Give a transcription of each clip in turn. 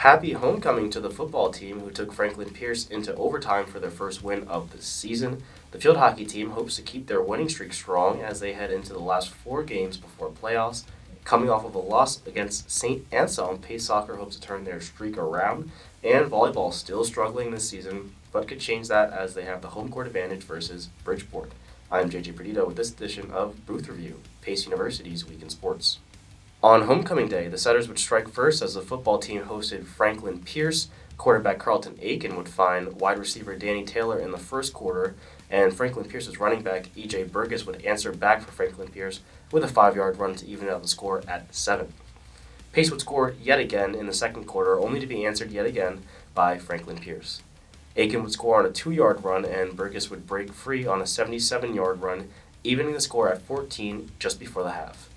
Happy homecoming to the football team who took Franklin Pierce into overtime for their first win of the season. The field hockey team hopes to keep their winning streak strong as they head into the last four games before playoffs. Coming off of a loss against St. Anselm, Pace Soccer hopes to turn their streak around. And volleyball still struggling this season, but could change that as they have the home court advantage versus Bridgeport. I'm JJ Perdido with this edition of Booth Review, Pace University's Week in Sports. On homecoming day, the Setters would strike first as the football team hosted Franklin Pierce. Quarterback Carlton Aiken would find wide receiver Danny Taylor in the first quarter, and Franklin Pierce's running back EJ Burgess would answer back for Franklin Pierce with a five yard run to even out the score at seven. Pace would score yet again in the second quarter, only to be answered yet again by Franklin Pierce. Aiken would score on a two yard run, and Burgess would break free on a 77 yard run, evening the score at 14 just before the half.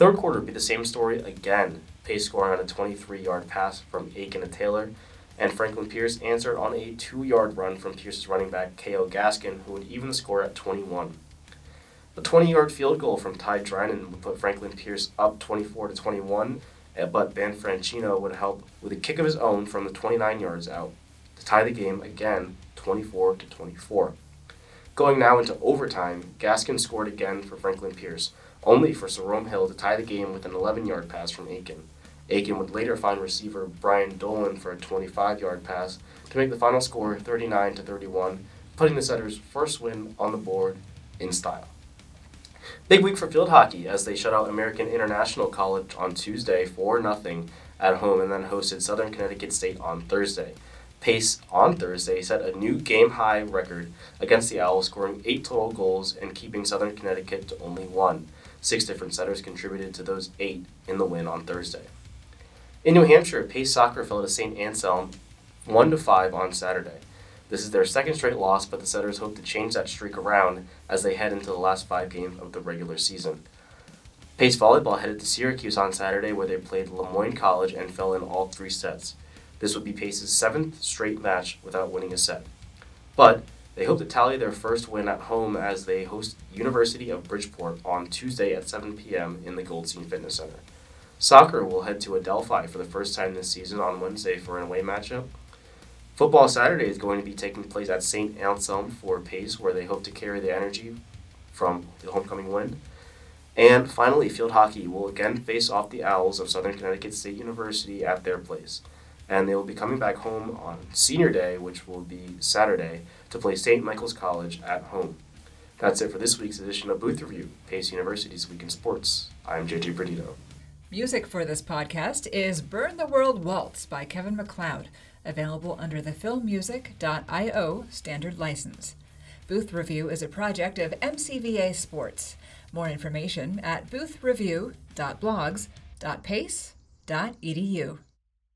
Third quarter would be the same story again. Pace scoring on a 23 yard pass from Aiken to Taylor, and Franklin Pierce answered on a two yard run from Pierce's running back K.O. Gaskin, who would even the score at 21. A 20 yard field goal from Ty Drynan would put Franklin Pierce up 24 to 21, eh, but Ben Francino would help with a kick of his own from the 29 yards out to tie the game again 24 to 24. Going now into overtime, Gaskin scored again for Franklin Pierce only for Jerome Hill to tie the game with an 11 yard pass from Aiken. Aiken would later find receiver Brian Dolan for a 25 yard pass to make the final score 39 to 31, putting the Setters' first win on the board in style. Big week for field hockey as they shut out American International College on Tuesday 4 0 at home and then hosted Southern Connecticut State on Thursday. Pace on Thursday set a new game high record against the Owls, scoring eight total goals and keeping Southern Connecticut to only one. Six different setters contributed to those eight in the win on Thursday. In New Hampshire, Pace Soccer fell to St. Anselm 1 to 5 on Saturday. This is their second straight loss, but the Setters hope to change that streak around as they head into the last five games of the regular season. Pace Volleyball headed to Syracuse on Saturday where they played Le Moyne College and fell in all three sets. This would be Pace's seventh straight match without winning a set. But they hope to tally their first win at home as they host University of Bridgeport on Tuesday at 7 p.m. in the Goldstein Fitness Center. Soccer will head to Adelphi for the first time this season on Wednesday for an away matchup. Football Saturday is going to be taking place at St. Anselm for Pace, where they hope to carry the energy from the homecoming win. And finally, field hockey will again face off the Owls of Southern Connecticut State University at their place. And they will be coming back home on Senior Day, which will be Saturday, to play St. Michael's College at home. That's it for this week's edition of Booth Review, Pace University's Week in Sports. I'm JJ Perdido. Music for this podcast is Burn the World Waltz by Kevin MacLeod, available under the filmmusic.io standard license. Booth Review is a project of MCVA Sports. More information at boothreview.blogs.pace.edu.